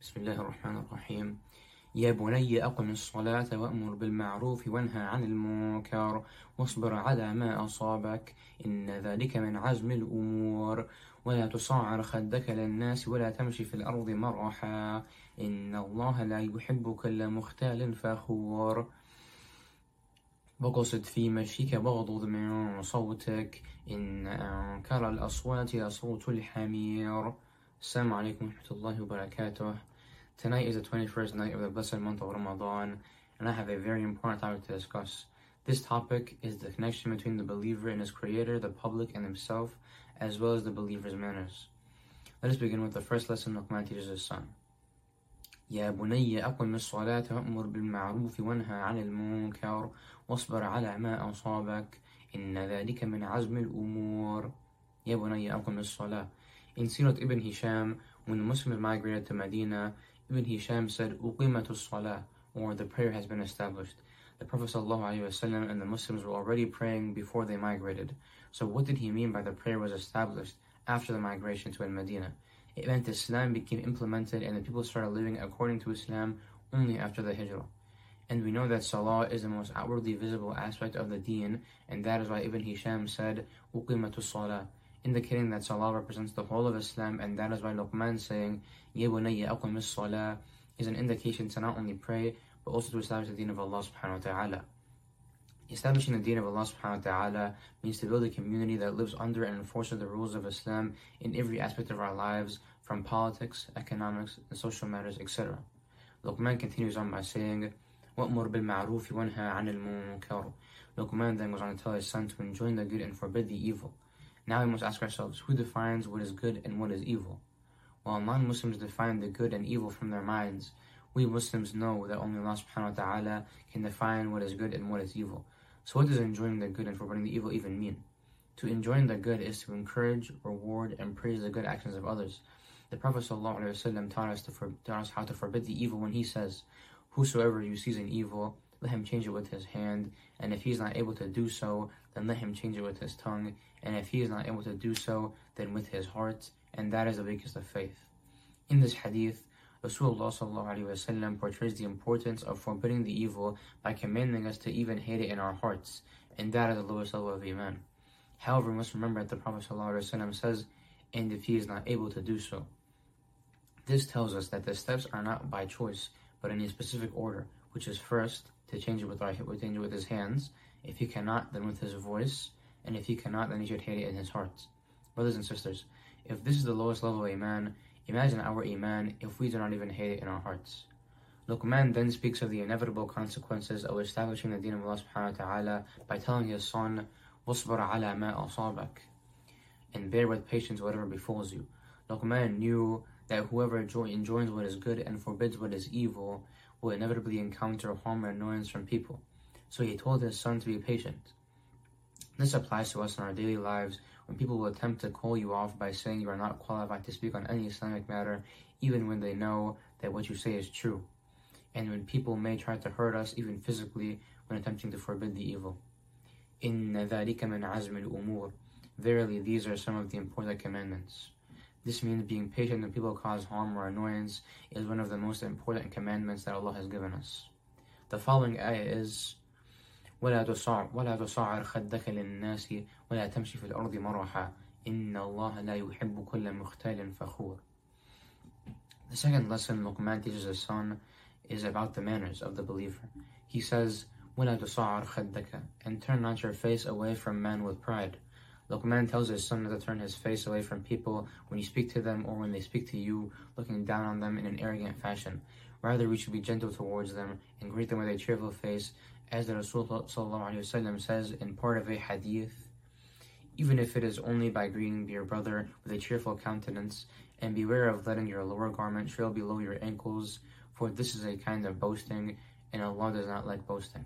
بسم الله الرحمن الرحيم. يا بني أقم الصلاة وأمر بالمعروف وانهى عن المنكر واصبر على ما أصابك إن ذلك من عزم الأمور. ولا تصعر خدك للناس ولا تمشي في الأرض مرحا إن الله لا يحب كل مختال فخور. وقصد في مشيك واغضض من صوتك إن أنكر الأصوات لصوت الحمير. السلام عليكم ورحمة الله وبركاته Tonight is the 21st night of the blessed month of Ramadan, and I have a very important topic to discuss. This topic is the connection between the believer and his creator, the public, and himself, as well as the believer's manners. Let us begin with the first lesson Luqman teaches his son. يا بني أقم الصلاة وأمر بالمعروف وانهى عن المنكر واصبر على ما أصابك إن ذلك من عزم الأمور يا بني أقم الصلاة in Sirat Ibn Hisham, when the Muslims migrated to Medina, Ibn Hisham said, Uqimatul Salah, or the prayer has been established. The Prophet ﷺ and the Muslims were already praying before they migrated. So what did he mean by the prayer was established after the migration to Medina? It meant Islam became implemented and the people started living according to Islam only after the Hijrah. And we know that Salah is the most outwardly visible aspect of the deen, and that is why Ibn Hisham said, Uqimatul Salah indicating that Salah represents the whole of Islam, and that is why Luqman saying, Ya bunayya aqim salah is an indication to not only pray, but also to establish the deen of Allah subhanahu wa ta'ala. Establishing the deen of Allah subhanahu wa ta'ala means to build a community that lives under and enforces the rules of Islam in every aspect of our lives, from politics, economics, and social matters, etc. Luqman continues on by saying, وَأْمُرْ بِالْمَعْرُوفِ وَانْهَى عَنِ الْمُنكَرِ Luqman then goes on to tell his son to enjoin the good and forbid the evil. Now we must ask ourselves, who defines what is good and what is evil? While non-Muslims define the good and evil from their minds, we Muslims know that only Allah subhanahu wa ta'ala can define what is good and what is evil. So what does enjoying the good and forbidding the evil even mean? To enjoin the good is to encourage, reward, and praise the good actions of others. The Prophet ﷺ taught us, for, taught us how to forbid the evil when he says, Whosoever you sees an evil, let him change it with his hand, and if he is not able to do so, then let him change it with his tongue, and if he is not able to do so, then with his heart, and that is the weakest of faith. In this hadith, Rasulullah portrays the importance of forbidding the evil by commanding us to even hate it in our hearts, and that is the lowest level of Iman. However, we must remember that the Prophet ﷺ says, and if he is not able to do so. This tells us that the steps are not by choice, but in a specific order, which is first to change it with our with, with his hands. If he cannot, then with his voice, and if he cannot, then he should hate it in his heart. Brothers and sisters, if this is the lowest level of Iman, Imagine our Iman if we do not even hate it in our hearts. Luqman then speaks of the inevitable consequences of establishing the deen of Allah subhanahu wa ta'ala by telling his son, وَاصْبَرْ عَلَى مَا أَصَابَكَ And bear with patience whatever befalls you. Luqman knew that whoever enjoins what is good and forbids what is evil will inevitably encounter harm and annoyance from people. So he told his son to be patient. This applies to us in our daily lives when people will attempt to call you off by saying you are not qualified to speak on any Islamic matter, even when they know that what you say is true. And when people may try to hurt us, even physically, when attempting to forbid the evil. إِنَّ ذَلِكَ مِنْ عَزْمِ الْأُمُورِ Verily, these are some of the important commandments. This means being patient when people cause harm or annoyance is one of the most important commandments that Allah has given us. The following ayah is ولا تصعر ولا تصعر خدك للناس ولا تمشي في الأرض مرحا إن الله لا يحب كل مختال فخور The second lesson Luqman teaches his son is about the manners of the believer. He says, ولا تصعر خدك and turn not your face away from men with pride. Luqman tells his son not to turn his face away from people when you speak to them or when they speak to you, looking down on them in an arrogant fashion. Rather, we should be gentle towards them and greet them with a cheerful face as the Rasul says in part of a hadith, even if it is only by greeting your brother with a cheerful countenance, and beware of letting your lower garment trail below your ankles, for this is a kind of boasting, and Allah does not like boasting.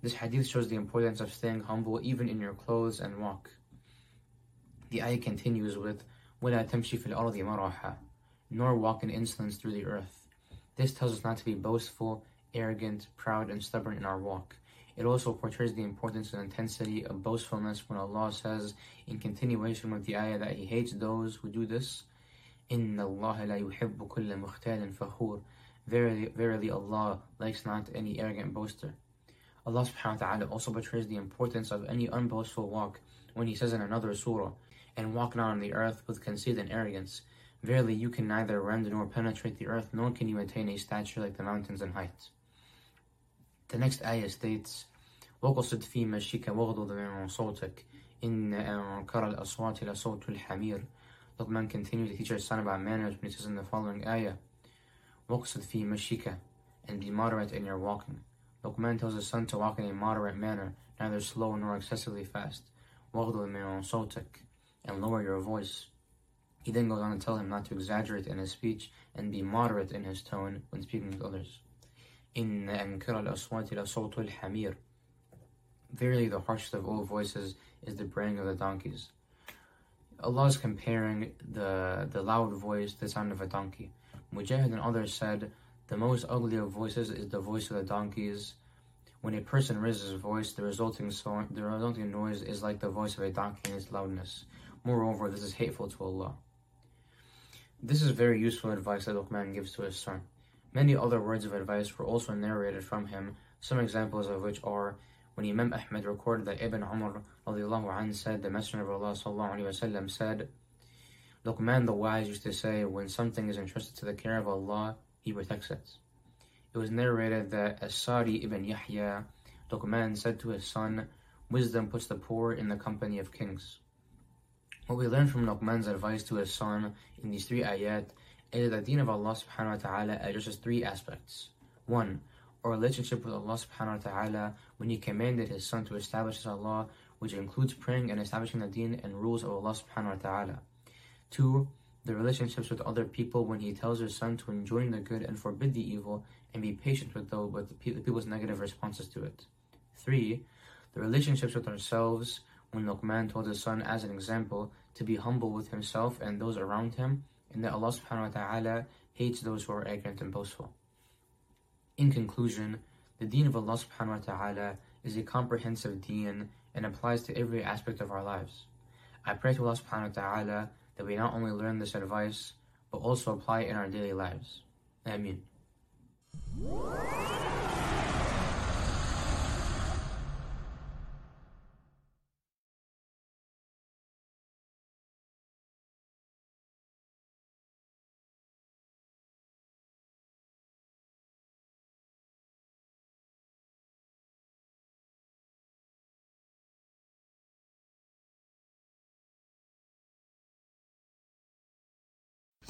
This hadith shows the importance of staying humble even in your clothes and walk. The ayah continues with, وَلَا تَمْشِ فِي الْأَرْضِ مَرَحًا Nor walk in insolence through the earth. This tells us not to be boastful, arrogant, proud, and stubborn in our walk. It also portrays the importance and intensity of boastfulness when Allah says, in continuation with the ayah, that He hates those who do this. إِنَّ اللَّهَ لَا يُحِبُّ كُلَّ مُخْتَالٍ فَخُورٍ Verily, verily Allah likes not any arrogant boaster. Allah subhanahu wa ta'ala also portrays the importance of any unboastful walk when He says in another surah, and walk not on the earth with conceit and arrogance. Verily you can neither rend nor penetrate the earth, nor can you attain a stature like the mountains in height. The next ayah states, وَقصد في مشيك واغضض من صوتك إن أنكر الأصوات لصوت الحمير Luqman continued to teach his son about manners when he says in the following ayah, وَقصد في مشيك and be moderate in your walking. Luqman tells his son to walk in a moderate manner, neither slow nor excessively fast. وَغْضُ مِنْ صَوْتِكَ and lower your voice. He then goes on to tell him not to exaggerate in his speech and be moderate in his tone when speaking with others. إِنَّ أَنْكِرَ الْأَصْوَاتِ لَصَوْتُ الْحَمِيرِ Verily the harshest of all voices is the braying of the donkeys. Allah is comparing the, the loud voice to the sound of a donkey. Mujahid and others said, the most ugly of voices is the voice of the donkeys. When a person raises his voice, the resulting, so, the resulting noise is like the voice of a donkey in its loudness. Moreover, this is hateful to Allah. This is very useful advice that Luqman gives to his son. Many other words of advice were also narrated from him, some examples of which are when Imam Ahmad recorded that Ibn Umar anh, said, the Messenger of Allah وسلم, said, Luqman the wise used to say, when something is entrusted to the care of Allah, He protects it. It was narrated that As-Sadi ibn Yahya, Luqman said to his son, Wisdom puts the poor in the company of kings. What we learn from Luqman's advice to his son in these three ayat is that the deen of Allah subhanahu wa ta'ala addresses three aspects. One, our relationship with Allah subhanahu wa ta'ala when He commanded His Son to establish His Salah, which includes praying and establishing the deen and rules of Allah subhanahu wa ta'ala. Two, the relationships with other people when He tells His Son to enjoin the good and forbid the evil and be patient with, those, with the people's negative responses to it. Three, the relationships with ourselves when Luqman told his son as an example to be humble with himself and those around him, and that Allah subhanahu wa ta'ala hates those who are arrogant and boastful. In conclusion, the deen of Allah subhanahu wa ta'ala is a comprehensive deen and applies to every aspect of our lives. I pray to Allah subhanahu wa ta'ala that we not only learn this advice, but also apply it in our daily lives. Ameen.